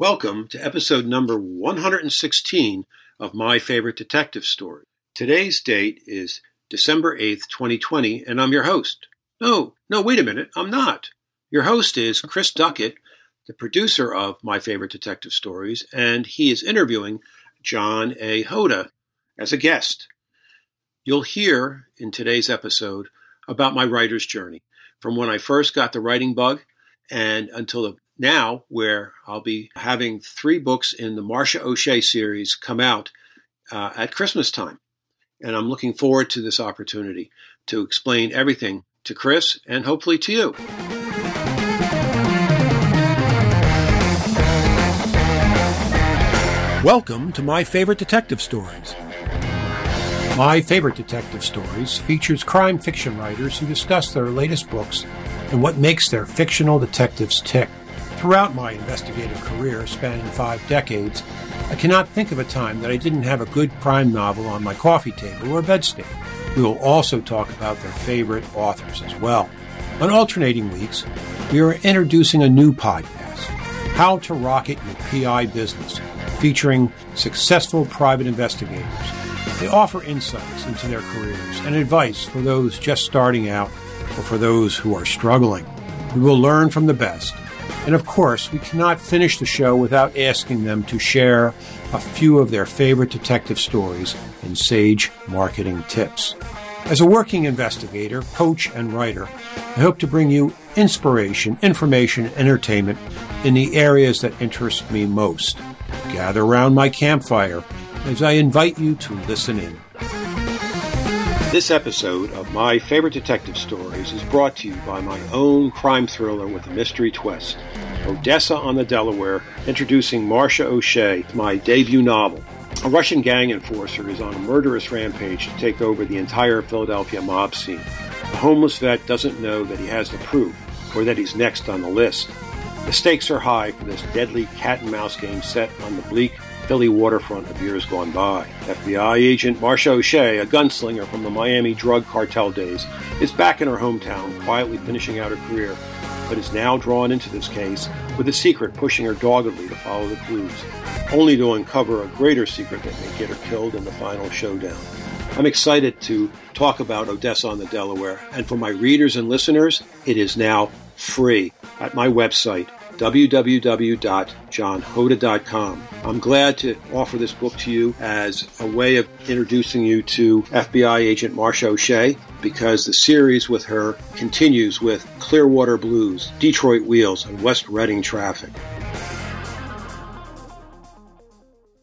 Welcome to episode number 116 of My Favorite Detective Story. Today's date is December 8th, 2020, and I'm your host. No, no, wait a minute, I'm not. Your host is Chris Duckett, the producer of My Favorite Detective Stories, and he is interviewing John A. Hoda as a guest. You'll hear in today's episode about my writer's journey from when I first got the writing bug and until now, where I'll be having three books in the Marcia O'Shea series come out uh, at Christmas time. And I'm looking forward to this opportunity to explain everything to Chris and hopefully to you. Welcome to My Favorite Detective Stories. My Favorite Detective Stories features crime fiction writers who discuss their latest books and what makes their fictional detectives tick. Throughout my investigative career, spanning five decades, I cannot think of a time that I didn't have a good crime novel on my coffee table or bedstand. We will also talk about their favorite authors as well. On alternating weeks, we are introducing a new podcast, How to Rocket Your PI Business, featuring successful private investigators. They offer insights into their careers and advice for those just starting out or for those who are struggling. We will learn from the best and of course, we cannot finish the show without asking them to share a few of their favorite detective stories and sage marketing tips. As a working investigator, coach, and writer, I hope to bring you inspiration, information, entertainment in the areas that interest me most. Gather around my campfire as I invite you to listen in. This episode of My Favorite Detective Stories is brought to you by my own crime thriller with a mystery twist, Odessa on the Delaware, introducing Marcia O'Shea, my debut novel. A Russian gang enforcer is on a murderous rampage to take over the entire Philadelphia mob scene. The homeless vet doesn't know that he has the proof, or that he's next on the list. The stakes are high for this deadly cat and mouse game set on the bleak Philly waterfront of years gone by. FBI agent Marcia O'Shea, a gunslinger from the Miami drug cartel days, is back in her hometown, quietly finishing out her career, but is now drawn into this case with a secret pushing her doggedly to follow the clues, only to uncover a greater secret that may get her killed in the final showdown. I'm excited to talk about Odessa on the Delaware, and for my readers and listeners, it is now free at my website, www.johnhoda.com. I'm glad to offer this book to you as a way of introducing you to FBI agent Marcia O'Shea because the series with her continues with Clearwater Blues, Detroit Wheels, and West Reading Traffic.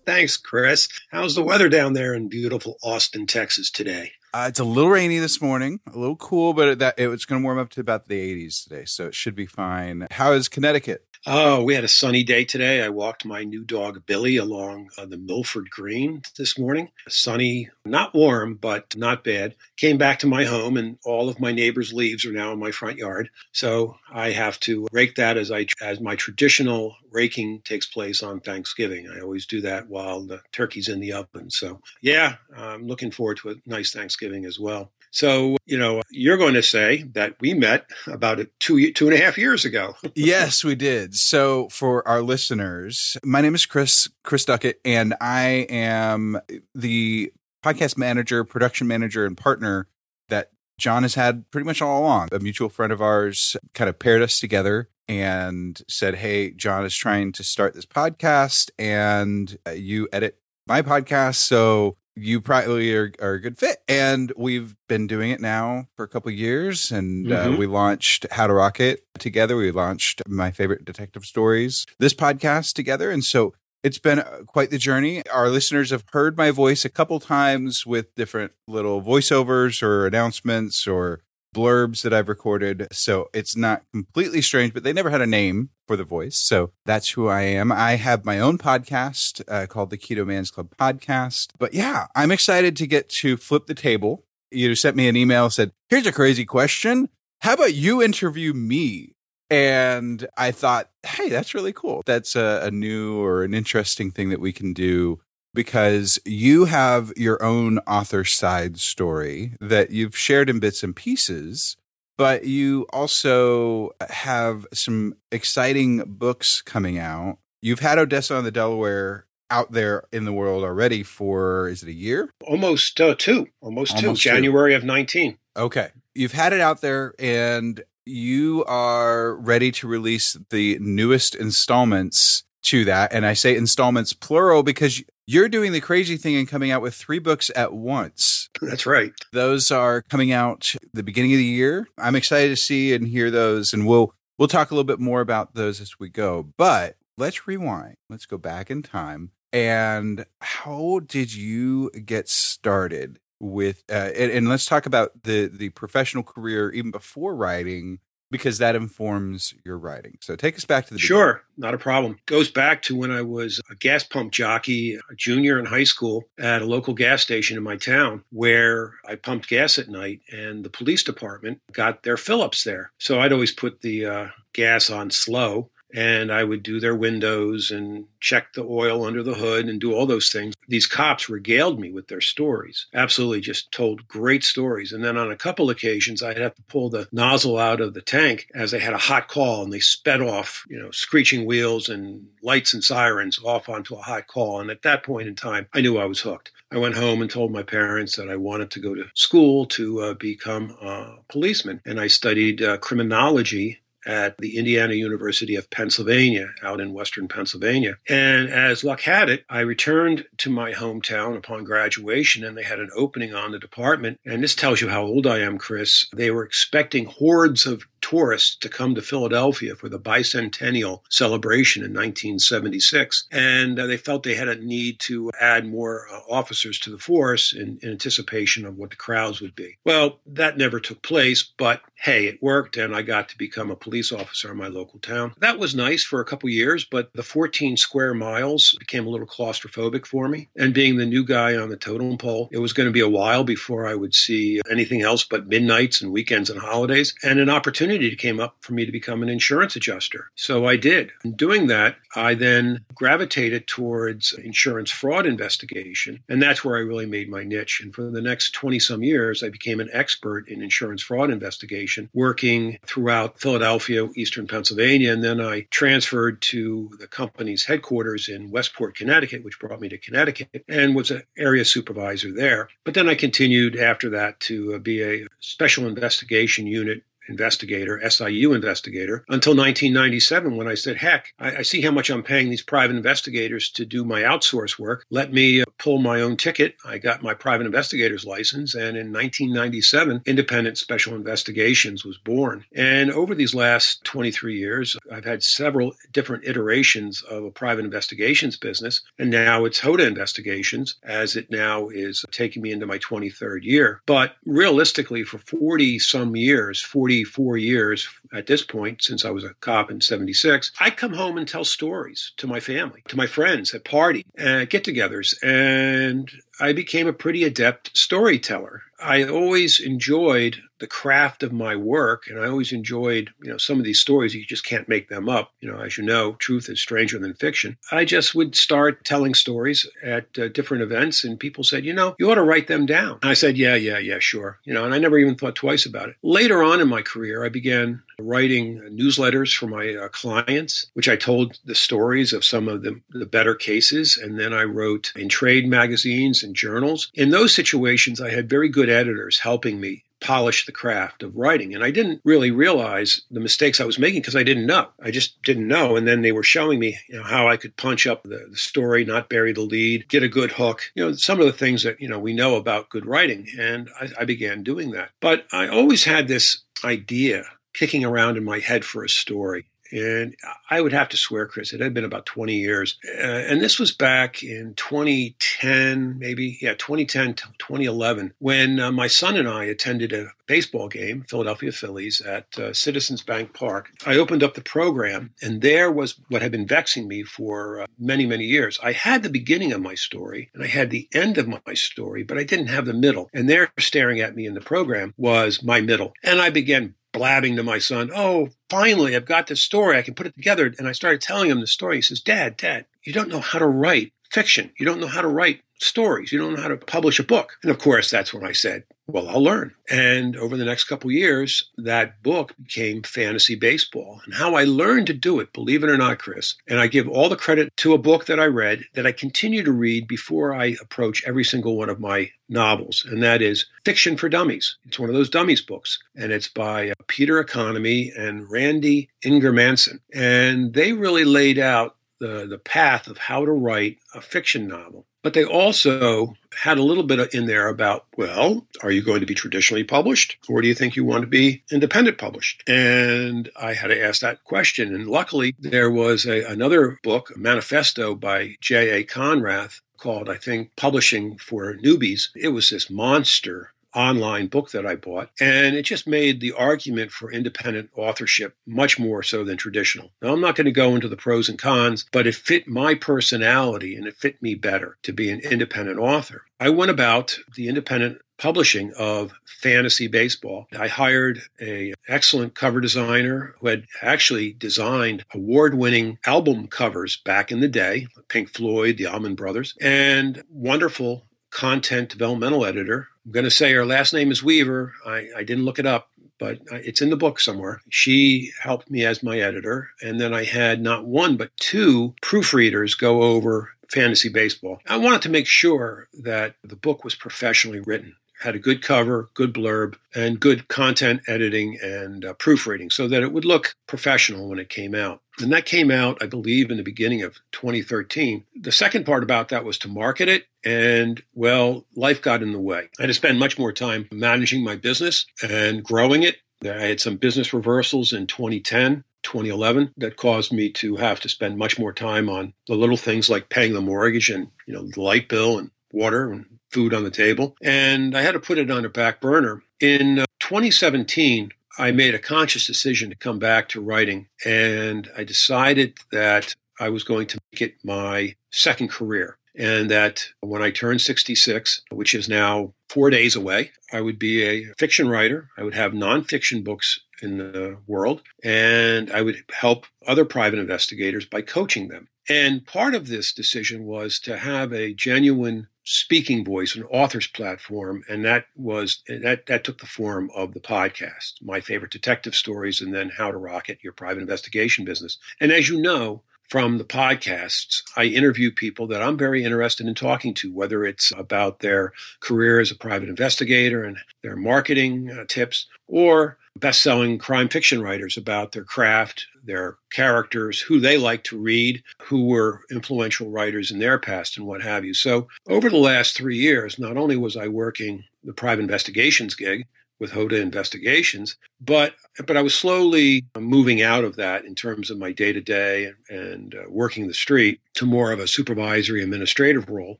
Thanks, Chris. How's the weather down there in beautiful Austin, Texas today? Uh, it's a little rainy this morning, a little cool, but that it, it's going to warm up to about the 80s today, so it should be fine. How is Connecticut? Oh, we had a sunny day today. I walked my new dog Billy along uh, the Milford Green this morning. Sunny, not warm, but not bad. Came back to my home, and all of my neighbors' leaves are now in my front yard. So I have to rake that as I as my traditional raking takes place on Thanksgiving. I always do that while the turkey's in the oven. So yeah, I'm looking forward to a nice Thanksgiving as well. So, you know, you're going to say that we met about two, two and a half years ago. yes, we did. So, for our listeners, my name is Chris, Chris Duckett, and I am the podcast manager, production manager, and partner that John has had pretty much all along. A mutual friend of ours kind of paired us together and said, Hey, John is trying to start this podcast, and you edit my podcast. So you probably are, are, a good fit. And we've been doing it now for a couple years. And uh, mm-hmm. uh, we launched How to Rocket together. We launched My Favorite Detective Stories, this podcast together. And so it's been uh, quite the journey. Our listeners have heard my voice a couple times with different little voiceovers or announcements or blurbs that I've recorded. So it's not completely strange, but they never had a name for the voice. So that's who I am. I have my own podcast uh, called the Keto Man's Club podcast. But yeah, I'm excited to get to flip the table. You sent me an email, said, here's a crazy question. How about you interview me? And I thought, hey, that's really cool. That's a, a new or an interesting thing that we can do because you have your own author side story that you've shared in bits and pieces, but you also have some exciting books coming out. you've had Odessa on the Delaware out there in the world already for is it a year? Almost uh, two, almost, almost two. two. January of nineteen. Okay, you've had it out there, and you are ready to release the newest installments to that. And I say installments plural because you're doing the crazy thing and coming out with three books at once. That's right. Those are coming out the beginning of the year. I'm excited to see and hear those, and we'll we'll talk a little bit more about those as we go. But let's rewind. Let's go back in time. And how did you get started with? Uh, and, and let's talk about the the professional career even before writing because that informs your writing. So take us back to the Sure, beginning. not a problem. Goes back to when I was a gas pump jockey, a junior in high school at a local gas station in my town where I pumped gas at night and the police department got their fill-ups there. So I'd always put the uh, gas on slow and I would do their windows and check the oil under the hood and do all those things. These cops regaled me with their stories. Absolutely just told great stories. And then on a couple occasions, I'd have to pull the nozzle out of the tank as they had a hot call and they sped off, you know, screeching wheels and lights and sirens off onto a hot call. And at that point in time, I knew I was hooked. I went home and told my parents that I wanted to go to school to uh, become a policeman. And I studied uh, criminology at the Indiana University of Pennsylvania out in western Pennsylvania. And as luck had it, I returned to my hometown upon graduation and they had an opening on the department. And this tells you how old I am, Chris. They were expecting hordes of tourists to come to Philadelphia for the bicentennial celebration in 1976. And uh, they felt they had a need to add more uh, officers to the force in, in anticipation of what the crowds would be. Well, that never took place, but hey, it worked, and I got to become a police officer in my local town. That was nice for a couple years, but the 14 square miles became a little claustrophobic for me. And being the new guy on the totem pole, it was going to be a while before I would see anything else but midnights and weekends and holidays. And an opportunity came up for me to become an insurance adjuster. So I did. In doing that, I then gravitated towards insurance fraud investigation. And that's where I really made my niche. And for the next 20 some years, I became an expert in insurance fraud investigation, working throughout Philadelphia, Eastern Pennsylvania. And then I transferred to the company's headquarters in Westport, Connecticut, which brought me to Connecticut and was an area supervisor there. But then I continued after that to be a special investigation unit investigator, SIU investigator, until 1997 when I said, heck, I, I, see how much I'm paying these private investigators to do my outsource work. Let me uh, pull my own ticket. I got my private investigator's license. And in 1997, Independent Special Investigations was born. And over these last 23 years, I've had several different iterations of a private investigations business. And now it's Hoda Investigations, as it now is taking me into my 23rd year. But realistically, for 40 some years, 40 44 years at this point, since I was a cop in 76, I come home and tell stories to my family, to my friends at party, uh, and get togethers. And I became a pretty adept storyteller. I always enjoyed the craft of my work, and I always enjoyed, you know, some of these stories. You just can't make them up. You know, as you know, truth is stranger than fiction. I just would start telling stories at uh, different events, and people said, you know, you ought to write them down. And I said, yeah, yeah, yeah, sure. You know, and I never even thought twice about it. Later on in my career, I began writing newsletters for my uh, clients, which I told the stories of some of the, the better cases, and then I wrote in trade magazines and journals. In those situations, I had very good editors helping me polish the craft of writing. And I didn't really realize the mistakes I was making because I didn't know. I just didn't know. And then they were showing me you know, how I could punch up the, the, story, not bury the lead, get a good hook, you know, some of the things that, you know, we know about good writing. And I, I began doing that. But I always had this idea kicking around in my head for a story. And I would have to swear, Chris, it had been about 20 years. Uh, and this was back in 2010, maybe, yeah, 2010 2011, when uh, my son and I attended a baseball game, Philadelphia Phillies, at uh, Citizens Bank Park. I opened up the program, and there was what had been vexing me for uh, many, many years. I had the beginning of my story, and I had the end of my story, but I didn't have the middle. And there, staring at me in the program, was my middle. And I began blabbing to my son, Oh, finally, I've got this story. I can put it together. And I started telling him the story. He says, Dad, Dad, you don't know how to write fiction. You don't know how to write stories. You don't know how to publish a book. And of course, that's when I said, well, I'll learn. And over the next couple years, that book became fantasy baseball. And how I learned to do it, believe it or not, Chris, and I give all the credit to a book that I read that I continue to read before I approach every single one of my novels. And that is Fiction for Dummies. It's one of those dummies books. And it's by uh, Peter Economy and Randy Ingermanson. And they really laid out the, the path of how to write a fiction novel. But they also had a little bit in there about, well, are you going to be traditionally published or do you think you want to be independent published? And I had to ask that question. And luckily, there was a, another book, a manifesto by J.A. Konrath, called, I think, Publishing for Newbies. It was this monster online book that I bought, and it just made the argument for independent authorship much more so than traditional. Now, I'm not going to go into the pros and cons, but it fit my personality and it fit me better to be an independent author. I went about the independent publishing of fantasy baseball. I hired a excellent cover designer who had actually designed award-winning album covers back in the day, Pink Floyd, the Allman Brothers, and wonderful content developmental editor. I'm going to say her last name is Weaver. I, I didn't look it up, but it's in the book somewhere. She helped me as my editor. And then I had not one, but two proofreaders go over fantasy baseball. I wanted to make sure that the book was professionally written had a good cover, good blurb, and good content editing and uh, proofreading so that it would look professional when it came out. And that came out, I believe, in the beginning of 2013. The second part about that was to market it. And well, life got in the way. I had to spend much more time managing my business and growing it. I had some business reversals in 2010 2011 that caused me to have to spend much more time on the little things like paying the mortgage and you know the light bill and water and food on the table. And I had to put it on a back burner. In uh, 2017, I made a conscious decision to come back to writing. And I decided that I was going to make it my second career. And that when I turned 66, which is now four days away, I would be a fiction writer. I would have nonfiction books in the world, and I would help other private investigators by coaching them. And part of this decision was to have a genuine speaking voice, an author's platform, and that was that that took the form of the podcast, my favorite detective stories, and then how to rocket your private investigation business. And as you know from the podcasts, I interview people that I'm very interested in talking to, whether it's about their career as a private investigator and their marketing uh, tips, or best-selling crime fiction writers about their craft, their characters, who they like to read, who were influential writers in their past, and what have you. So, over the last three years, not only was I working the private investigations gig with Hoda Investigations, but but I was slowly moving out of that in terms of my day to day and uh, working the street to more of a supervisory administrative role.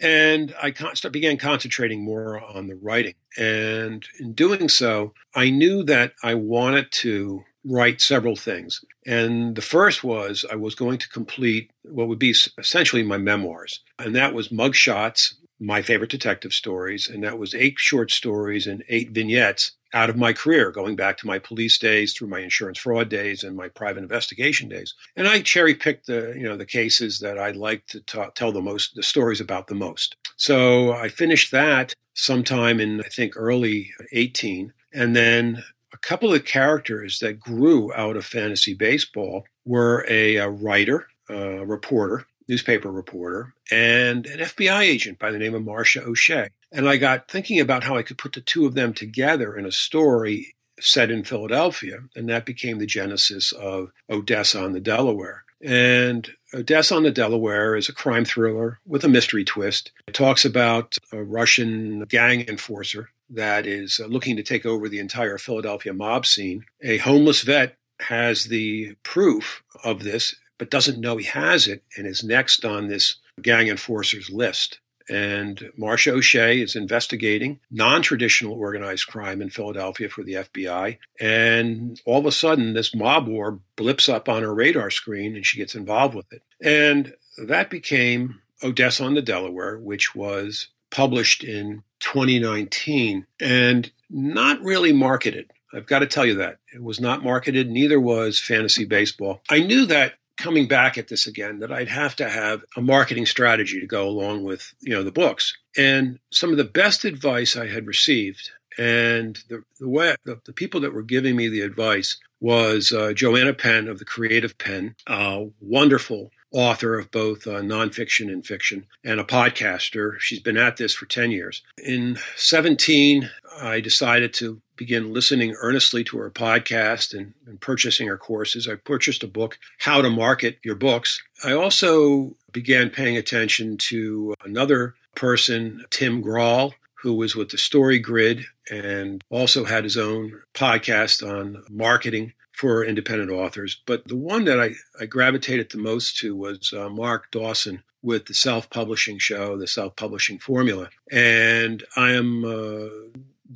And I began concentrating more on the writing. And in doing so, I knew that I wanted to write several things. And the first was I was going to complete what would be essentially my memoirs. And that was mugshots, my favorite detective stories. And that was eight short stories and eight vignettes out of my career, going back to my police days, through my insurance fraud days, and my private investigation days. And I cherry picked the you know the cases that I like to ta- tell the most, the stories about the most. So I finished that sometime in I think early 18, and then a couple of characters that grew out of fantasy baseball were a, a writer, a reporter, newspaper reporter, and an FBI agent by the name of Marcia O'Shea. And I got thinking about how I could put the two of them together in a story set in Philadelphia. And that became the genesis of Odessa on the Delaware. And Odessa on the Delaware is a crime thriller with a mystery twist. It talks about a Russian gang enforcer that is uh, looking to take over the entire Philadelphia mob scene. A homeless vet has the proof of this, but doesn't know he has it and is next on this gang enforcer's list. And Marcia O'Shea is investigating non traditional organized crime in Philadelphia for the FBI. And all of a sudden, this mob war blips up on her radar screen and she gets involved with it. And that became Odessa on the Delaware, which was published in 2019 and not really marketed. I've got to tell you that. It was not marketed, neither was fantasy baseball. I knew that coming back at this again that I'd have to have a marketing strategy to go along with, you know, the books. And some of the best advice I had received and the, the way the, the, people that were giving me the advice was uh, Joanna Penn of the Creative Penn, a wonderful author of both uh, nonfiction and fiction, and a podcaster. She's been at this for 10 years. In 17, I decided to begin listening earnestly to her podcast and, and purchasing her courses. I purchased a book, How to Market Your Books. I also began paying attention to another person, Tim Grahl, who was with the Story Grid and also had his own podcast on marketing for independent authors. But the one that I, I gravitated the most to was uh, Mark Dawson with the self publishing show, the self publishing formula. And I am uh,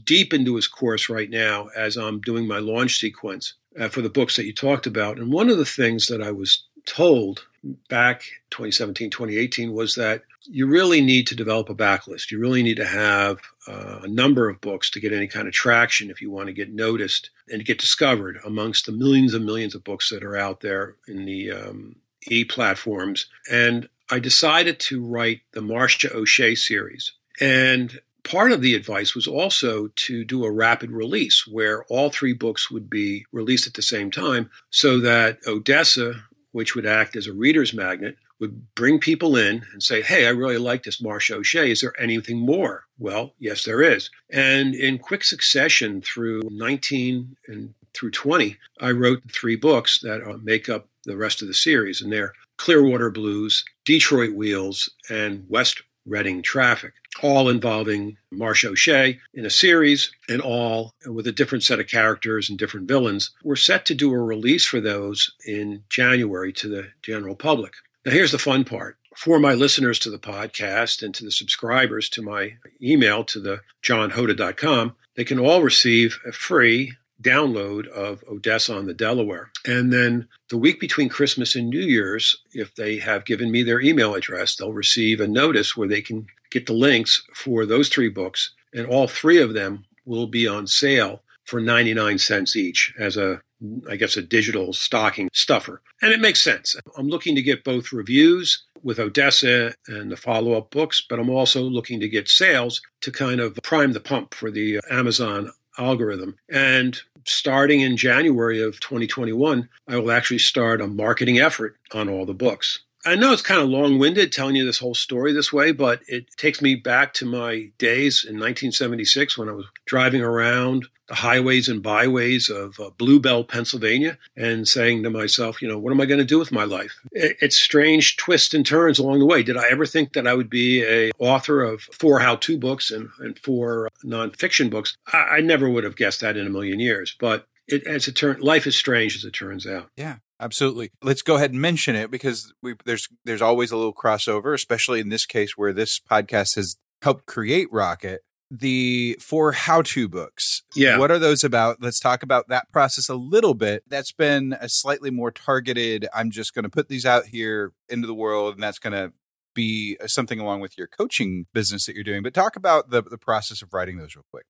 deep into his course right now as I'm doing my launch sequence uh, for the books that you talked about. And one of the things that I was told back 2017, 2018 was that you really need to develop a backlist. You really need to have uh, a number of books to get any kind of traction if you want to get noticed and get discovered amongst the millions and millions of books that are out there in the um, e platforms. And I decided to write the Marcia O'Shea series. And part of the advice was also to do a rapid release where all three books would be released at the same time so that Odessa, which would act as a reader's magnet, would bring people in and say, Hey, I really like this Marsh O'Shea. Is there anything more? Well, yes, there is. And in quick succession through 19 and through 20, I wrote three books that uh, make up the rest of the series. And they're Clearwater Blues, Detroit Wheels, and West Reading Traffic, all involving Marsh O'Shea in a series and all with a different set of characters and different villains. We're set to do a release for those in January to the general public. Now, here's the fun part. For my listeners to the podcast and to the subscribers to my email to the johnhoda.com, they can all receive a free download of Odessa on the Delaware. And then the week between Christmas and New Year's, if they have given me their email address, they'll receive a notice where they can get the links for those three books. And all three of them will be on sale for 99 cents each as a I guess, a digital stocking stuffer. And it makes sense. I'm looking to get both reviews with Odessa and the follow up books, but I'm also looking to get sales to kind of prime the pump for the uh, Amazon algorithm. And starting in January of 2021, I will actually start a marketing effort on all the books. I know it's kind of long winded telling you this whole story this way, but it takes me back to my days in 1976 when I was driving around the highways and byways of uh, Bluebell, Pennsylvania, and saying to myself, you know, what am I going to do with my life? It, it's strange twists and turns along the way. Did I ever think that I would be a author of four how-to books and, and four nonfiction books? I, I never would have guessed that in a million years. But it, as it turn, life is strange as it turns out. Yeah. Absolutely. Let's go ahead and mention it because we, there's there's always a little crossover, especially in this case where this podcast has helped create Rocket. The four how-to books. Yeah. What are those about? Let's talk about that process a little bit. That's been a slightly more targeted. I'm just going to put these out here into the world, and that's going to be something along with your coaching business that you're doing. But talk about the the process of writing those real quick.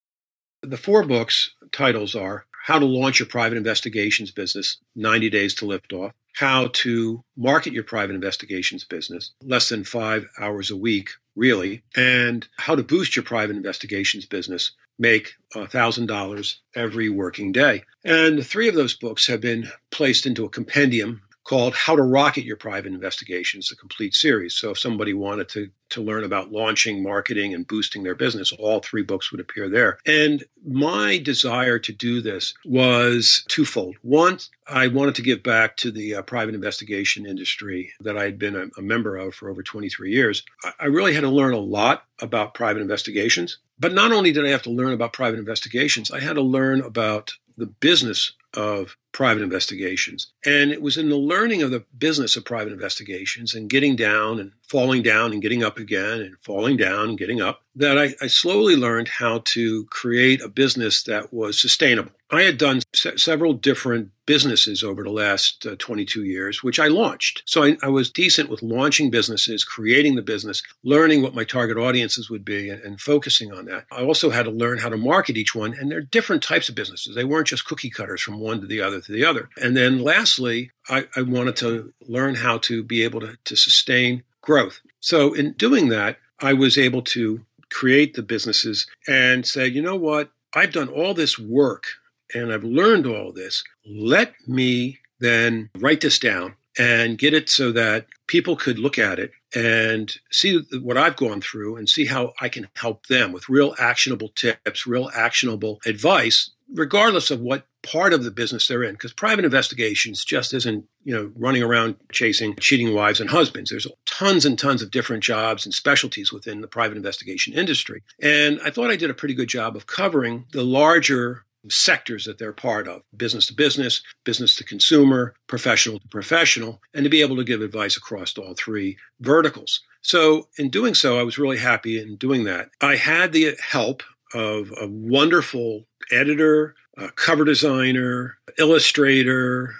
The four books titles are How to Launch Your Private Investigations Business, 90 Days to Lift Off, How to Market Your Private Investigations Business, less than five hours a week, really, and How to Boost Your Private Investigations Business, make $1,000 every working day. And three of those books have been placed into a compendium called How to Rocket Your Private Investigations, a complete series. So if somebody wanted to, to learn about launching, marketing, and boosting their business, all three books would appear there. And my desire to do this was twofold. One, I wanted to give back to the uh, private investigation industry that I had been a, a member of for over 23 years. I, I really had to learn a lot about private investigations. But not only did I have to learn about private investigations, I had to learn about the business of private investigations. And it was in the learning of the business of private investigations and getting down and falling down and getting up again and falling down and getting up that I, I slowly learned how to create a business that was sustainable. I had done se- several different businesses over the last uh, 22 years, which I launched. So I, I, was decent with launching businesses, creating the business, learning what my target audiences would be, and, and, focusing on that. I also had to learn how to market each one, and they're different types of businesses. They weren't just cookie cutters from one to the other to the other. And then lastly, I, I wanted to learn how to be able to, to sustain growth. So in doing that, I was able to create the businesses and say, you know what? I've done all this work and I've learned all this. Let me then write this down and get it so that people could look at it and see what I've gone through and see how I can help them with real actionable tips, real actionable advice, regardless of what part of the business they're in. Because private investigations just isn't, you know, running around chasing cheating wives and husbands. There's tons and tons of different jobs and specialties within the private investigation industry. And I thought I did a pretty good job of covering the larger sectors that they're part of business to business, business to consumer, professional to professional, and to be able to give advice across all three verticals. So, in doing so, I was really happy in doing that. I had the help of a wonderful editor, cover designer, illustrator,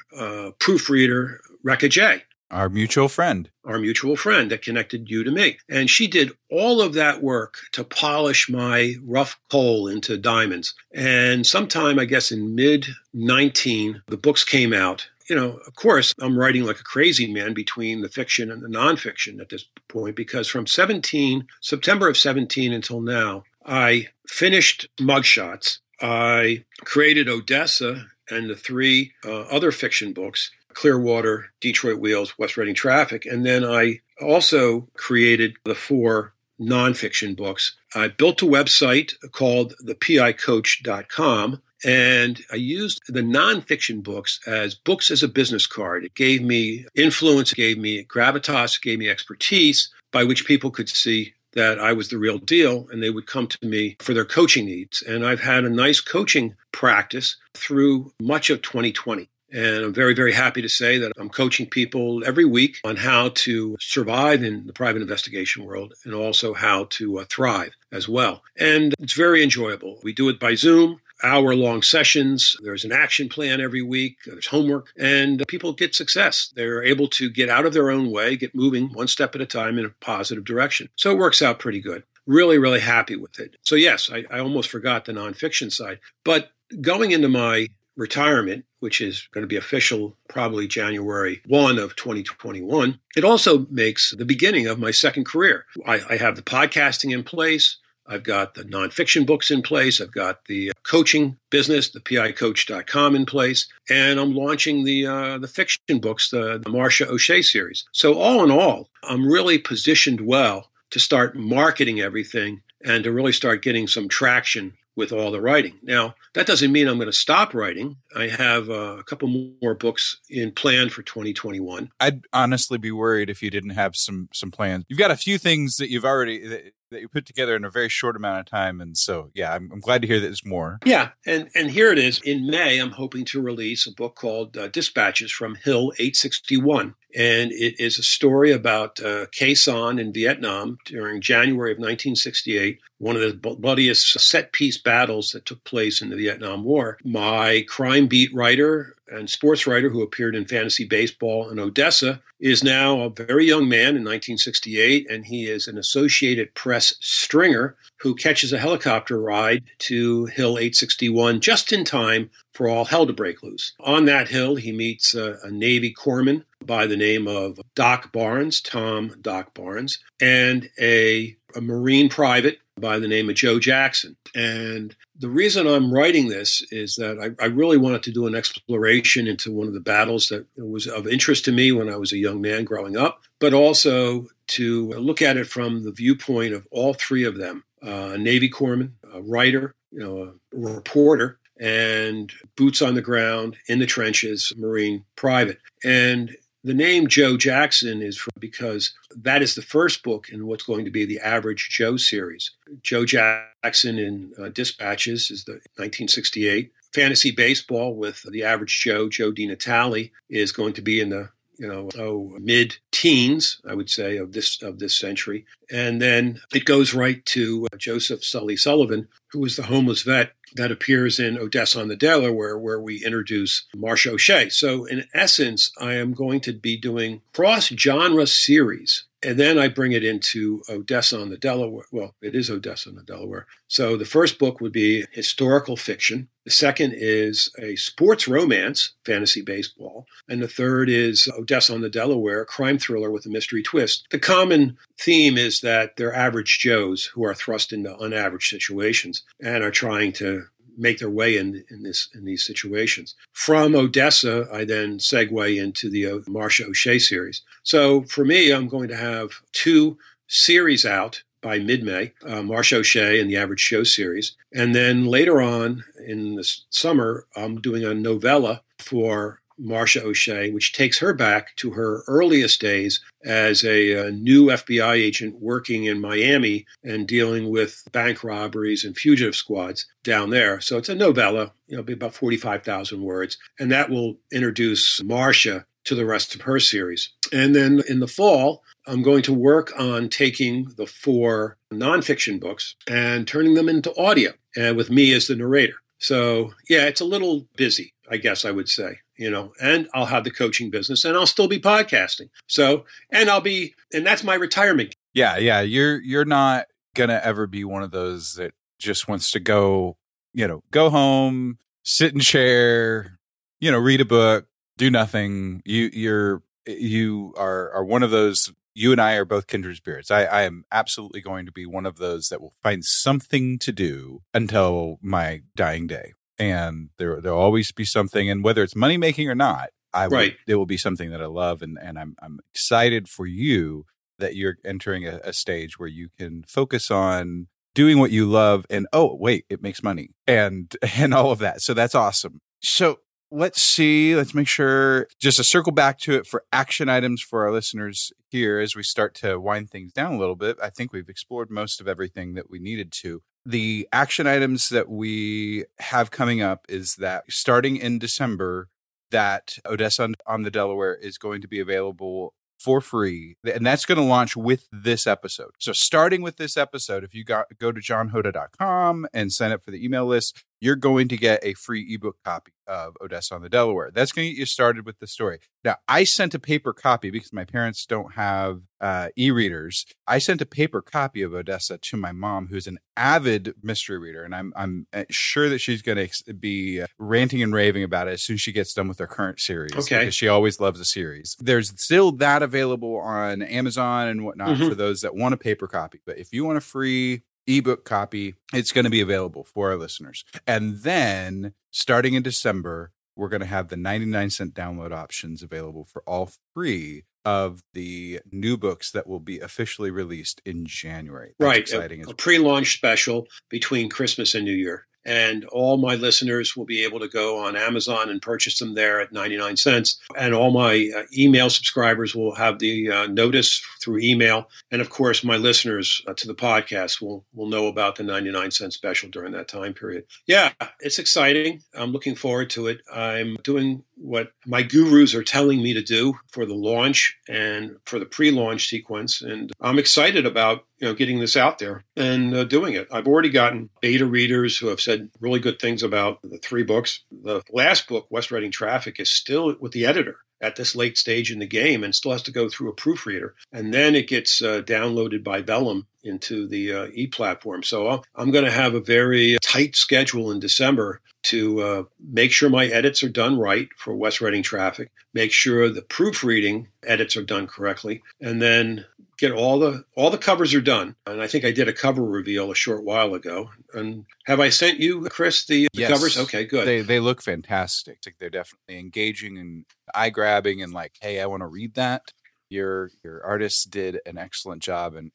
proofreader, Rekha J. Our mutual friend. Our mutual friend that connected you to me. And she did all of that work to polish my rough coal into diamonds. And sometime, I guess in mid 19, the books came out. You know, of course, I'm writing like a crazy man between the fiction and the nonfiction at this point because from 17, September of 17 until now, I finished Mugshots. I created Odessa and the three uh, other fiction books Clearwater, Detroit Wheels, West Reading Traffic. And then I also created the four nonfiction books. I built a website called thepicoach.com. And I used the nonfiction books as books as a business card. It gave me influence, it gave me gravitas, it gave me expertise by which people could see that I was the real deal and they would come to me for their coaching needs. And I've had a nice coaching practice through much of 2020. And I'm very, very happy to say that I'm coaching people every week on how to survive in the private investigation world and also how to uh, thrive as well. And it's very enjoyable. We do it by Zoom hour long sessions. There's an action plan every week. There's homework and people get success. They're able to get out of their own way, get moving one step at a time in a positive direction. So it works out pretty good. Really, really happy with it. So yes, I, I almost forgot the nonfiction side, but going into my retirement, which is going to be official probably January 1 of 2021, it also makes the beginning of my second career. I, I have the podcasting in place. I've got the nonfiction books in place. I've got the coaching business, the picoach.com in place, and I'm launching the uh, the fiction books, the, the Marcia O'Shea series. So all in all, I'm really positioned well to start marketing everything and to really start getting some traction with all the writing. Now, that doesn't mean I'm going to stop writing. I have uh, a couple more books in plan for 2021. I'd honestly be worried if you didn't have some some plans. You've got a few things that you've already that, that you put together in a very short amount of time, and so yeah, I'm, I'm, glad to hear that there's more. Yeah, and and here it is. In May, I'm hoping to release a book called uh, Dispatches from Hill 861, and it is a story about uh, Sanh in Vietnam during January of 1968, one of the bloodiest set piece battles that took place in the Vietnam War. My crime beat writer and sports writer who appeared in fantasy baseball in Odessa, is now a very young man in 1968, and he is an Associated Press stringer who catches a helicopter ride to Hill 861 just in time for all hell to break loose. On that hill, he meets a, a Navy corpsman by the name of Doc Barnes, Tom Doc Barnes, and a, a Marine private by the name of Joe Jackson. And the reason I'm writing this is that I, I, really wanted to do an exploration into one of the battles that was of interest to me when I was a young man growing up, but also to look at it from the viewpoint of all three of them uh, a Navy corpsman, a writer, you know, a reporter, and boots on the ground in the trenches, Marine private. And the name Joe Jackson is from, because that is the first book in what's going to be the Average Joe series. Joe Jackson in uh, Dispatches is the 1968. Fantasy Baseball with the Average Joe, Joe DiNatale, is going to be in the you know, oh, mid teens, I would say, of this of this century. And then it goes right to uh, Joseph Sully Sullivan, who was the homeless vet that appears in Odessa on the Delaware, where we introduce Marsh O'Shea. So, in essence, I am going to be doing cross genre series and then I bring it into Odessa on the Delaware. Well, it is Odessa on the Delaware. So the first book would be historical fiction. The second is a sports romance, fantasy baseball. And the third is Odessa on the Delaware, crime thriller with a mystery twist. The common theme is that they're average Joes who are thrust into unaverage situations and are trying to make their way in in this in these situations. From Odessa, I then segue into the uh, Marcia O'Shea series. So for me, I'm going to have two series out by mid-May, uh, Marcia O'Shea and the Average Joe series, and then later on in the summer, I'm doing a novella for Marcia O'Shea, which takes her back to her earliest days as a, a, new FBI agent working in Miami and dealing with bank robberies and fugitive squads down there. So it's a novella, you know, be about 45,000 words, and that will introduce Marcia to the rest of her series. And then in the fall, I'm going to work on taking the four nonfiction books and turning them into audio, and with me as the narrator. So, yeah, it's a little busy, I guess I would say you know, and I'll have the coaching business and I'll still be podcasting. So, and I'll be, and that's my retirement. Yeah. Yeah. You're, you're not going to ever be one of those that just wants to go, you know, go home, sit in chair, you know, read a book, do nothing. You, you're, you are, are one of those you and I are both kindred spirits. I, I, am absolutely going to be one of those that will find something to do until my dying day and there there'll always be something and whether it's money making or not i will, right. it will be something that i love and and i'm i'm excited for you that you're entering a, a stage where you can focus on doing what you love and oh wait it makes money and and all of that so that's awesome so let's see let's make sure just to circle back to it for action items for our listeners here as we start to wind things down a little bit i think we've explored most of everything that we needed to the action items that we have coming up is that starting in December, that Odessa on the Delaware is going to be available for free. And that's going to launch with this episode. So starting with this episode, if you got, go to johnhoda.com and sign up for the email list, you're going to get a free ebook copy of Odessa on the Delaware. That's going to get you started with the story. Now, I sent a paper copy because my parents don't have uh, e-readers. I sent a paper copy of Odessa to my mom, who's an avid mystery reader, and I'm I'm uh, sure that she's going to be uh, ranting and raving about it as soon as she gets done with her current series. Okay, because she always loves a series. There's still that available on Amazon and whatnot mm-hmm. for those that want a paper copy. But if you want a free ebook copy. It's going to be available for our listeners. And then starting in December, we're going to have the 99 cent download options available for all three of the new books that will be officially released in January. That's right. Exciting a, a pre-launch special between Christmas and New Year and all my listeners will be able to go on Amazon and purchase them there at 99 cents. And all my uh, email subscribers will have the uh, notice through email. And of course, my listeners uh, to the podcast will, will know about the 99 cent special during that time period. Yeah, it's exciting. I'm looking forward to it. I'm doing what my gurus are telling me to do for the launch and for the pre-launch sequence and i'm excited about you know getting this out there and uh, doing it i've already gotten beta readers who have said really good things about the three books the last book west reading traffic is still with the editor at this late stage in the game and still has to go through a proofreader. And then it gets uh, downloaded by Vellum into the uh, e platform. So I'm going to have a very tight schedule in December to uh, make sure my edits are done right for West Reading traffic, make sure the proofreading edits are done correctly, and then get all the all the covers are done. And I think I did a cover reveal a short while ago. And have I sent you, Chris, the, the yes. covers? Okay, good. They they look fantastic. They're definitely engaging and eye grabbing and like, hey, I want to read that. Your your artist did an excellent job in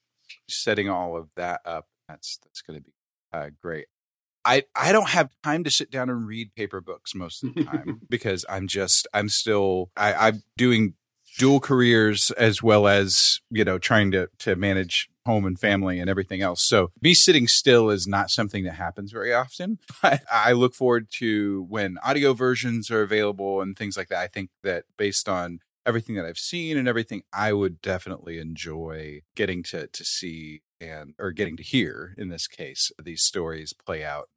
setting all of that up. That's that's going to be uh, great. I I don't have time to sit down and read paper books most of the time because I'm just I'm still I, I'm doing dual careers as well as you know trying to to manage home and family and everything else. So me sitting still is not something that happens very often. I, I look forward to when audio versions are available and things like that. I think that based on everything that I've seen and everything, I would definitely enjoy getting to to see and or getting to hear in this case these stories play out.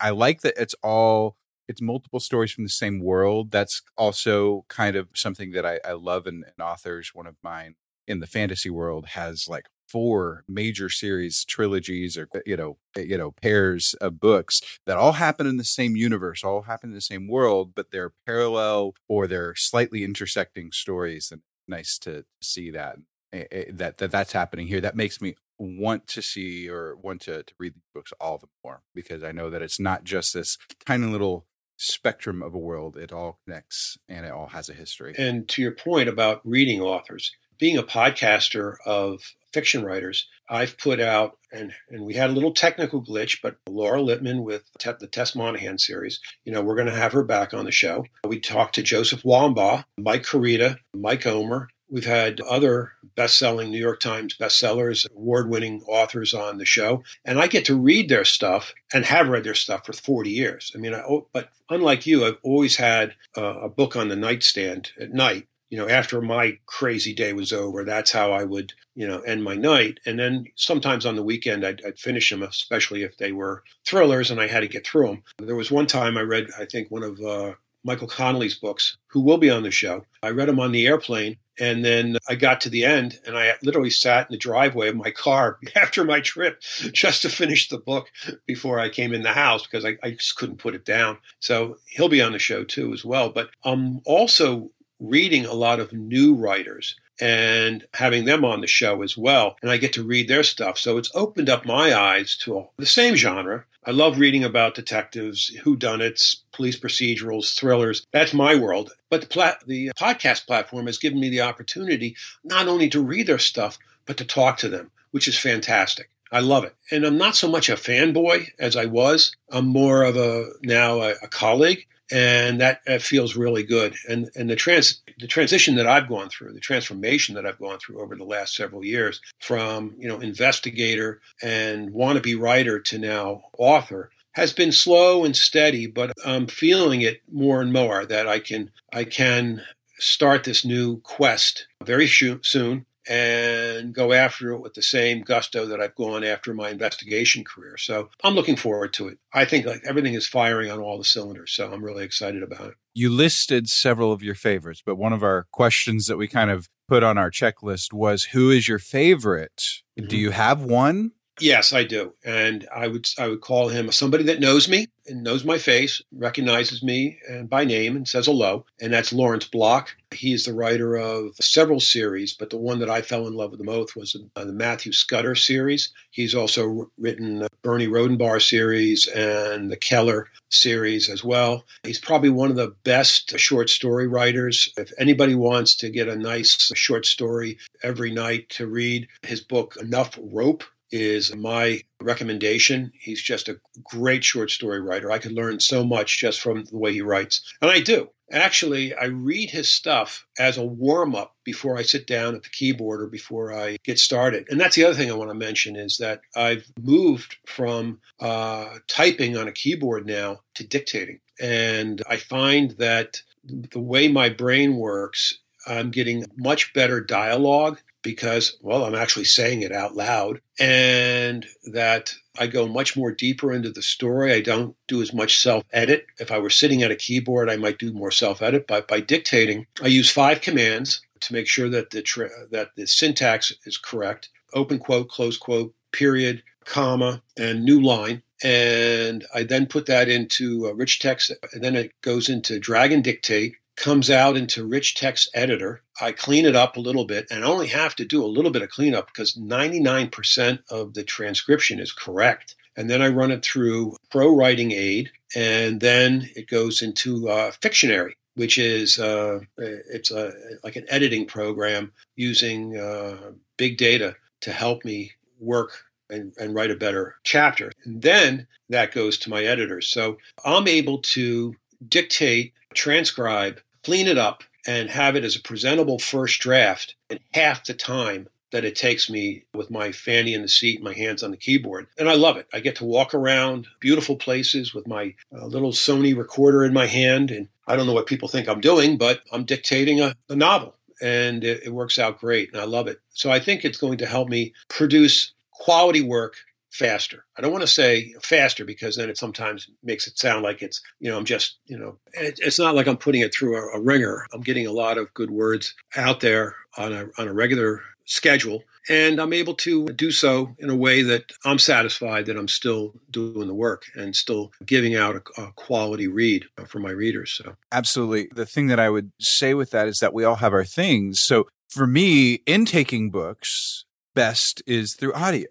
I like that it's all it's multiple stories from the same world. That's also kind of something that I, I love in authors. One of mine in the fantasy world has like four major series trilogies or you know you know pairs of books that all happen in the same universe all happen in the same world but they're parallel or they're slightly intersecting stories and nice to see that eh, eh, that that that's happening here that makes me want to see or want to, to read these books all the more because I know that it's not just this tiny little spectrum of a world. It all connects and it all has a history. And to your point about reading authors, being a podcaster of fiction writers, I've put out, and, and we had a little technical glitch, but Laura Lippman with the Tess Monaghan series, you know, we're going to have her back on the show. We talked to Joseph Wambaugh, Mike Carita, Mike Omer, We've had other best selling New York Times bestsellers, award winning authors on the show, and I get to read their stuff and have read their stuff for 40 years. I mean, I, but unlike you, I've always had a, a book on the nightstand at night. You know, after my crazy day was over, that's how I would, you know, end my night. And then sometimes on the weekend, I'd, I'd finish them, especially if they were thrillers and I had to get through them. There was one time I read, I think, one of uh, Michael Connelly's books, who will be on the show. I read them on the airplane and then I got to the end and I literally sat in the driveway of my car after my trip just to finish the book before I came in the house because I, I just couldn't put it down. So he'll be on the show too as well. But I'm also reading a lot of new writers and having them on the show as well. And I get to read their stuff. So it's opened up my eyes to the same genre. I love reading about detectives, whodunits, police procedurals, thrillers. That's my world. But the, plat- the podcast platform has given me the opportunity not only to read their stuff, but to talk to them, which is fantastic. I love it. And I'm not so much a fanboy as I was. I'm more of a now a, a colleague and that, that, feels really good. And and the trans the transition that I've gone through, the transformation that I've gone through over the last several years, from you know investigator and wannabe writer to now author, has been slow and steady. But I'm feeling it more and more that I can I can start this new quest very soon and go after it with the same gusto that I've gone after my investigation career. So I'm looking forward to it. I think like everything is firing on all the cylinders. So I'm really excited about it. You listed several of your favorites, but one of our questions that we kind of put on our checklist was who is your favorite? Mm-hmm. Do you have one? Yes, I do, and I would I would call him somebody that knows me and knows my face, recognizes me and by name, and says hello. And that's Lawrence Block. He is the writer of several series, but the one that I fell in love with the most was the uh, Matthew Scudder series. He's also written the Bernie Rhodenbarr series and the Keller series as well. He's probably one of the best short story writers. If anybody wants to get a nice short story every night to read, his book Enough Rope is my recommendation. He's just a great short story writer. I could learn so much just from the way he writes. And I do. Actually, I read his stuff as a warm up before I sit down at the keyboard or before I get started. And that's the other thing I want to mention is that I've moved from uh, typing on a keyboard now to dictating. And I find that the way my brain works, I'm getting much better dialogue because, well, I'm actually saying it out loud, and that I go much more deeper into the story. I don't do as much self edit. If I were sitting at a keyboard, I might do more self edit. But by dictating, I use five commands to make sure that the tra- that the syntax is correct. Open quote, close quote, period, comma, and new line. And I then put that into rich text, and then it goes into Dragon Dictate comes out into rich text editor. I clean it up a little bit and only have to do a little bit of cleanup because 99% of the transcription is correct. And then I run it through Pro Writing Aid and then it goes into uh, Fictionary, which is uh, it's a, like an editing program using uh, big data to help me work and, and, write a better chapter. And then that goes to my editor. So I'm able to dictate, transcribe, clean it up, and have it as a presentable first draft in half the time that it takes me with my fanny in the seat, my hands on the keyboard. And I love it. I get to walk around beautiful places with my uh, little Sony recorder in my hand. And I don't know what people think I'm doing, but I'm dictating a, a novel. and it, it works out great, and I love it. So I think it's going to help me produce quality work faster. I don't want to say faster because then it sometimes makes it sound like it's, you know, I'm just, you know, it, it's not like I'm putting it through a, a, ringer. I'm getting a lot of good words out there on a, on a regular schedule. And I'm able to do so in a way that I'm satisfied that I'm still doing the work and still giving out a, a quality read for my readers. So absolutely. The thing that I would say with that is that we all have our things. So for me, intaking books best is through audio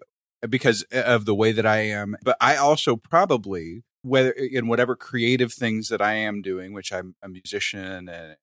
because uh, of the way that I am. But I also probably, whether in whatever creative things that I am doing, which I'm a musician and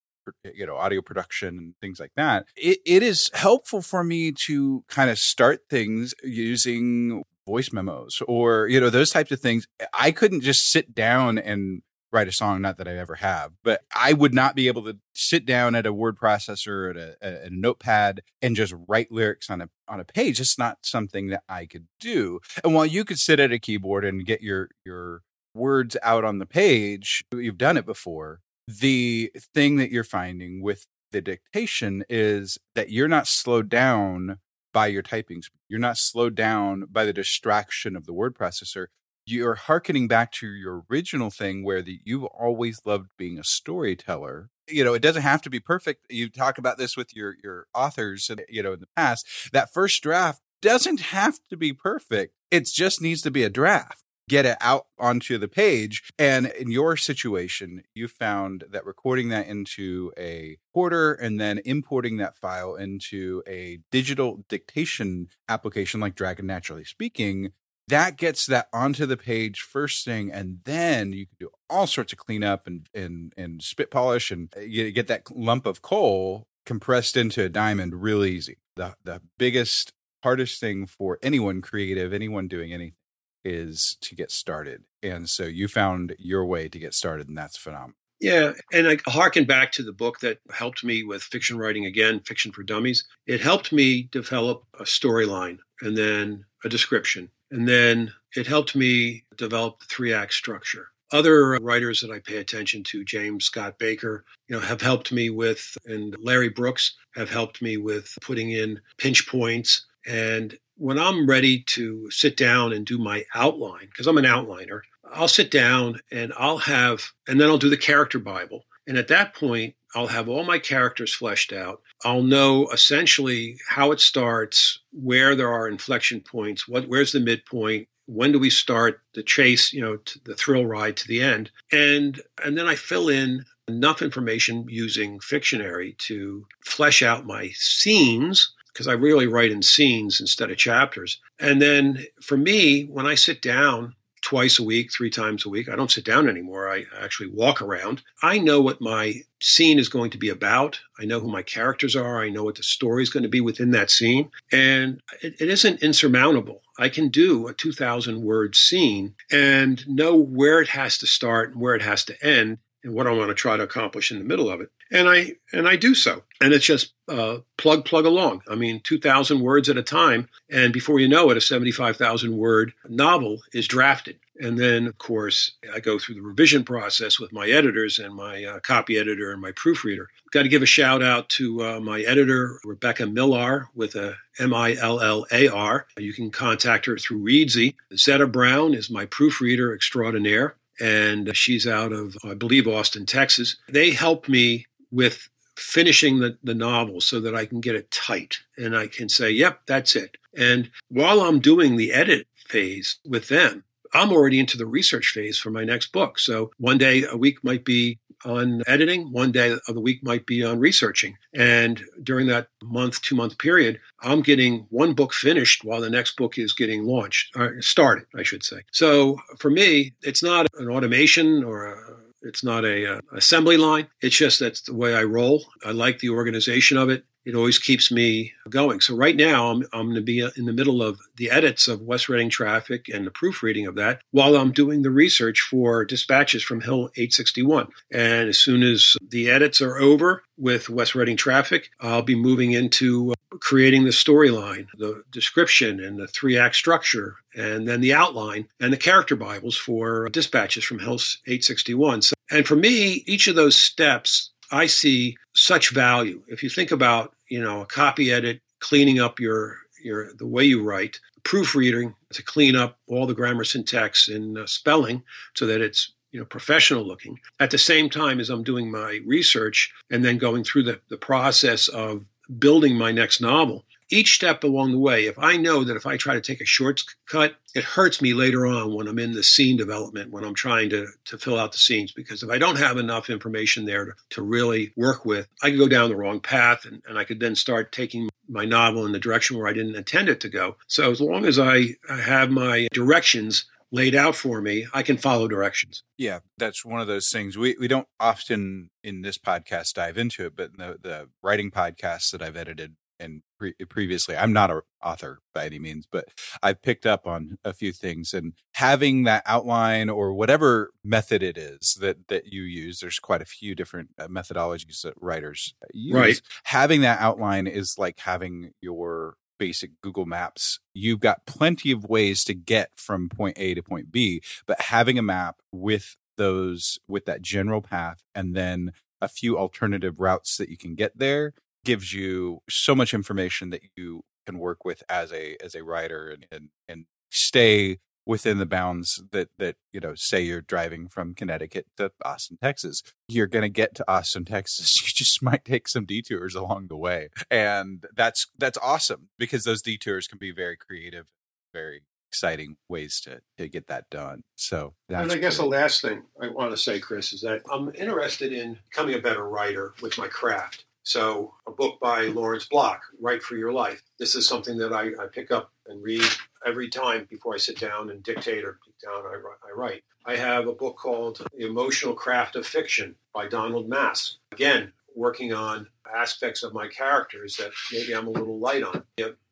you know audio production and things like that it, it is helpful for me to kind of start things using voice memos or you know those types of things i couldn't just sit down and write a song not that i ever have but i would not be able to sit down at a word processor at a, a, notepad and just write lyrics on a on a page. It's not something that i could do. And while you could sit at a keyboard and get your your words out on the page you've done it before the thing that you're finding with the dictation is that you're not slowed down by your typing. You're not slowed down by the distraction of the word processor you're harkening back to your original thing where the, you've always loved being a storyteller. You know it doesn't have to be perfect. You talk about this with your your authors uh, you know in the past. That first draft doesn't have to be perfect. It just needs to be a draft. Get it out onto the page. And in your situation you found that recording that into a recorder and then importing that file into a digital dictation application like dragon naturally speaking that gets that onto the page first thing and then you can do all sorts of cleanup and and and spit polish and uh, get that lump of coal compressed into a diamond real easy the the biggest hardest thing for anyone creative anyone doing anything is to get started and so you found your way to get started and that's phenomenal yeah, and I harken back to the book that helped me with fiction writing again, Fiction for Dummies. It helped me develop a storyline and then a description and then it helped me develop the three act structure. Other writers that I pay attention to, James Scott Baker, you know, have helped me with, and Larry Brooks have helped me with putting in pinch points. And when I'm ready to sit down and do my outline, because I'm an outliner, I'll sit down and I'll have, and then I'll do the character Bible. And at that point, I'll have all my characters fleshed out. I'll know essentially how it starts, where there are inflection points, what where's the midpoint, when do we start the chase, you know, the thrill ride to the end. And and then I fill in enough information using Fictionary to flesh out my scenes because I really write in scenes instead of chapters. And then for me, when I sit down twice a week, three times a week. I don't sit down anymore. I actually walk around. I know what my scene is going to be about. I know who my characters are. I know what the story is going to be within that scene. And it, it isn't insurmountable. I can do a 2,000 word scene and know where it has to start and where it has to end and what I want to try to accomplish in the middle of it. And I and I do so. And it's just uh, plug plug along. I mean, two thousand words at a time, and before you know it, a seventy-five thousand word novel is drafted. And then, of course, I go through the revision process with my editors and my uh, copy editor and my proofreader. Got to give a shout out to uh, my editor, Rebecca Millar, with a M I L L A R. You can contact her through Reedsy. Zetta Brown is my proofreader extraordinaire and she's out of, I believe, Austin, Texas. They help me with finishing the, the novel so that I can get it tight and I can say, yep, that's it. And while I'm doing the edit phase with them, I'm already into the research phase for my next book. So one day a week might be on editing, one day of the week might be on researching. And during that month, two month period, I'm getting one book finished while the next book is getting launched, or started, I should say. So for me, it's not an automation or a it's not a, uh, assembly line. It's just that's the way I roll. I like the organization of it it always keeps me going. So right now, I'm, I'm going to be in the middle of the edits of West Reading Traffic and the proofreading of that while I'm doing the research for dispatches from Hill 861. And as soon as the edits are over with West Reading Traffic, I'll be moving into uh, creating the storyline, the description, and the three act structure, and then the outline and the character Bibles for dispatches from Hill 861. So, and for me, each of those steps I see such value. If you think about, you know, a copy edit, cleaning up your your the way you write, proofreading to clean up all the grammar, syntax, and uh, spelling so that it's you know professional looking. At the same time as I'm doing my research and then going through the, the process of building my next novel, each step along the way, if I know that if I try to take a shortcut, it hurts me later on when I'm in the scene development, when I'm trying to, to fill out the scenes. Because if I don't have enough information there to, to really work with, I could go down the wrong path and, and I could then start taking my novel in the direction where I didn't intend it to go. So as long as I have my directions laid out for me, I can follow directions. Yeah, that's one of those things. We we don't often in this podcast dive into it, but the, the writing podcasts that I've edited and pre- previously i'm not an author by any means but i've picked up on a few things and having that outline or whatever method it is that that you use there's quite a few different uh, methodologies that writers use right. having that outline is like having your basic google maps you've got plenty of ways to get from point a to point b but having a map with those with that general path and then a few alternative routes that you can get there gives you so much information that you can work with as a as a writer and and, and stay within the bounds that that you know say you're driving from Connecticut to Austin Texas you're going to get to Austin Texas. You just might take some detours along the way and that's that's awesome because those detours can be very creative very exciting ways to to get that done so and I guess the last thing I want to say Chris is that I'm interested in becoming a better writer with my craft so, a book by Lawrence Block, Write for Your Life. This is something that I, I pick up and read every time before I sit down and dictate or down I, I write. I have a book called The Emotional Craft of Fiction by Donald Maass. Again, working on aspects of my characters that maybe I'm a little light on.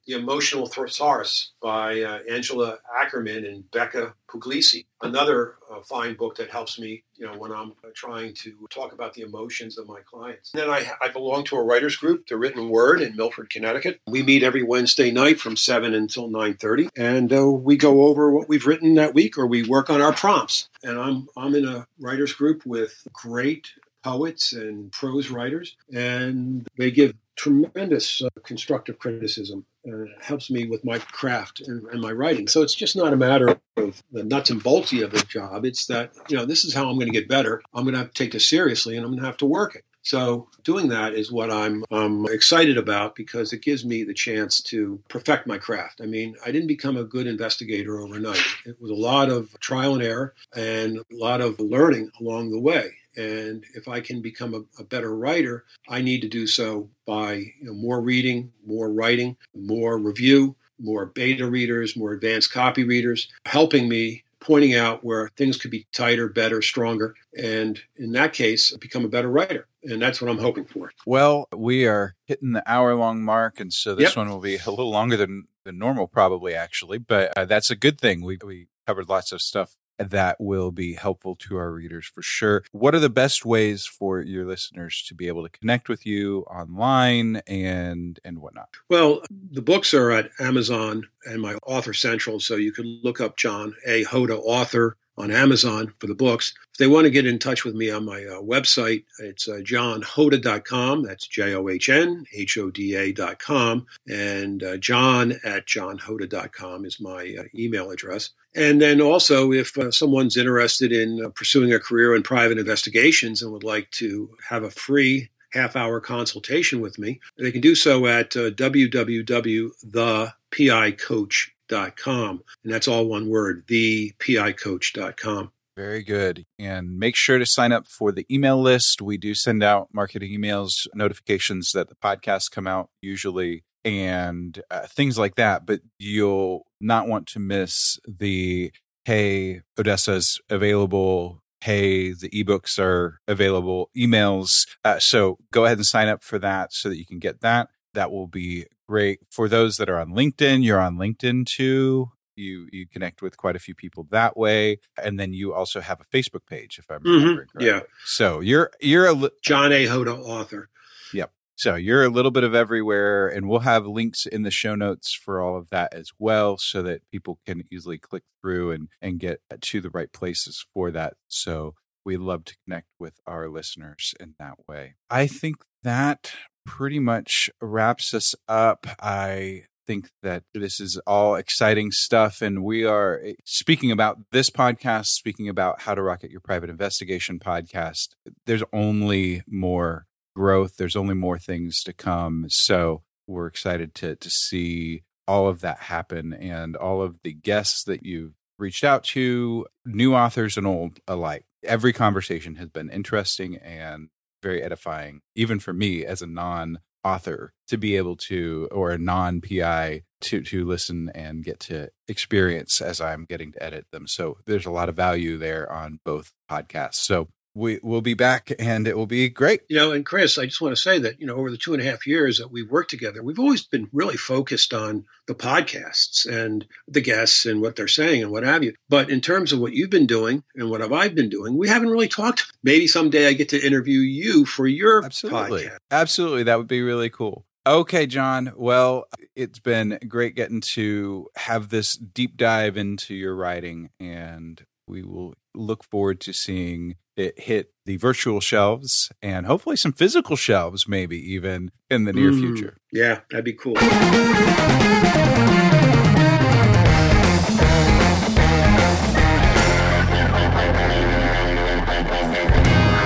The Emotional Thesaurus by uh, Angela Ackerman and Becca Puglisi. Another uh, fine book that helps me, you know, when I'm trying to talk about the emotions of my clients. And then I, I belong to a writers group, The Written Word, in Milford, Connecticut. We meet every Wednesday night from 7 until 9.30, and uh, we go over what we've written that week, or we work on our prompts. And I'm, I'm in a writers group with great poets and prose writers, and they give tremendous uh, constructive criticism it helps me with my craft and, and, my writing. So it's just not a matter of the nuts and boltsy of the job. It's that, you know, this is how I'm going to get better. I'm going to have to take this seriously and I'm going to have to work it. So doing that is what I'm um, excited about because it gives me the chance to perfect my craft. I mean, I didn't become a good investigator overnight. It was a lot of trial and error and a lot of learning along the way. And if I can become a, a better writer, I need to do so by you know, more reading, more writing, more review, more beta readers, more advanced copy readers, helping me pointing out where things could be tighter, better, stronger, and in that case, become a better writer. And that's what I'm hoping for. Well, we are hitting the hour long mark, and so this yep. one will be a little longer than, than normal, probably, actually, but uh, that's a good thing. We, we covered lots of stuff that will be helpful to our readers for sure. What are the best ways for your listeners to be able to connect with you online and and whatnot? Well, the books are at Amazon and my Author Central, so you can look up John A. Hoda author on Amazon for the books. If they want to get in touch with me on my uh, website, it's uh, johnhoda.com. That's J O H N H O D A.com. And uh, john at johnhoda.com is my uh, email address. And then also, if uh, someone's interested in uh, pursuing a career in private investigations and would like to have a free half hour consultation with me, they can do so at uh, www.thepicoach.com com, and that's all one word, thepicoach.com. Very good. And make sure to sign up for the email list. We do send out marketing emails, notifications that the podcasts come out usually, and uh, things like that. But you'll not want to miss the hey, Odessa's available. Hey, the ebooks are available, emails. Uh, so go ahead and sign up for that so that you can get that. That will be great. For those that are on LinkedIn, you're on LinkedIn too. You you connect with quite a few people that way, and then you also have a Facebook page, if I'm mm-hmm. correctly. Yeah. So you're you're a John A. Hoda author. Yep. So you're a little bit of everywhere, and we'll have links in the show notes for all of that as well, so that people can easily click through and and get to the right places for that. So we love to connect with our listeners in that way. I think that pretty much wraps us up. I think that this is all exciting stuff. And we are eh, speaking about this podcast, speaking about how to rocket your private investigation podcast. There's only more growth, there's only more things to come. So we're excited to, to see all of that happen and all of the guests that you've reached out to, new authors and old alike. Every conversation has been interesting and very edifying, even for me as a non author to be able to or a non PI to to listen and get to experience as I'm getting to edit them. So there's a lot of value there on both podcasts. So we will be back and it will be great. You know, and Chris, I just want to say that, you know, over the two and a half years that we've worked together, we've always been really focused on the podcasts and the guests and what they're saying and what have you. But in terms of what you've been doing and what have I've been doing, we haven't really talked. Maybe someday I get to interview you for your Absolutely. podcast. Absolutely. That would be really cool. Okay, John. Well, it's been great getting to have this deep dive into your writing, and we will look forward to seeing it hit the virtual shelves and hopefully some physical shelves, maybe even in the near Mm. future. Yeah, that'd be cool.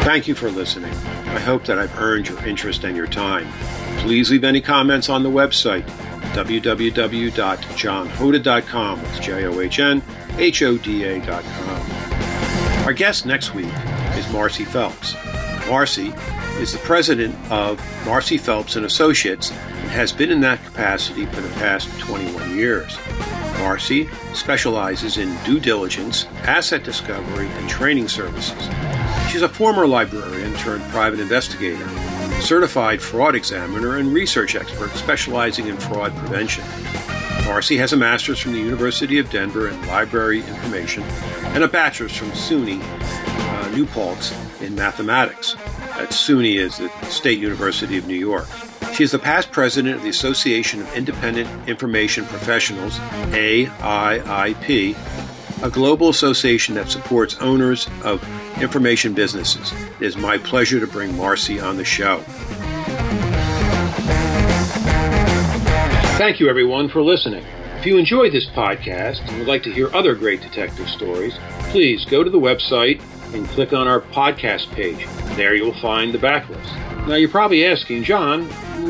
Thank you for listening. I hope that I've earned your interest and your time. Please leave any comments on the website www.johnhoda.com. That's J O H N H O D A.com. Our guest next week is Marcy Phelps. Marcy is the president of Marcy Phelps and Associates and has been in that capacity for the past 21 years. Marcy specializes in due diligence, asset discovery, and training services. She's a former librarian turned private investigator, certified fraud examiner, and research expert specializing in fraud prevention. Marcy has a master's from the University of Denver in library information and a bachelor's from SUNY uh, New Paltz in mathematics. At SUNY is the State University of New York. She is the past president of the Association of Independent Information Professionals, AIIP, a global association that supports owners of information businesses. It is my pleasure to bring Marcy on the show. Thank you, everyone, for listening. If you enjoyed this podcast and would like to hear other great detective stories, please go to the website and click on our podcast page. There you'll find the backlist. Now, you're probably asking, John,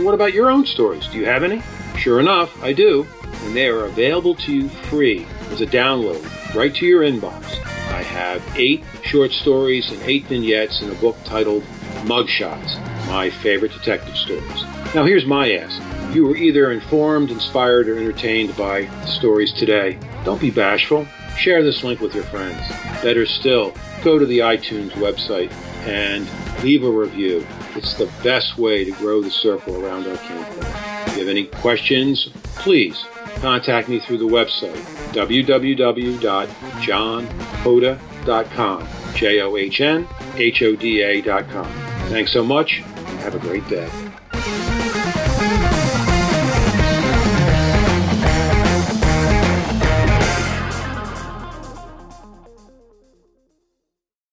what about your own stories? Do you have any? Sure enough, I do. And they are available to you free as a download right to your inbox. I have eight short stories and eight vignettes in a book titled Mugshots, my favorite detective stories. Now, here's my ask. You were either informed, inspired, or entertained by the stories today, don't be bashful. Share this link with your friends. Better still, go to the iTunes website and leave a review. It's the best way to grow the circle around our campfire. If you have any questions, please contact me through the website www.johnhoda.com. J O H N H O D A.com. Thanks so much and have a great day.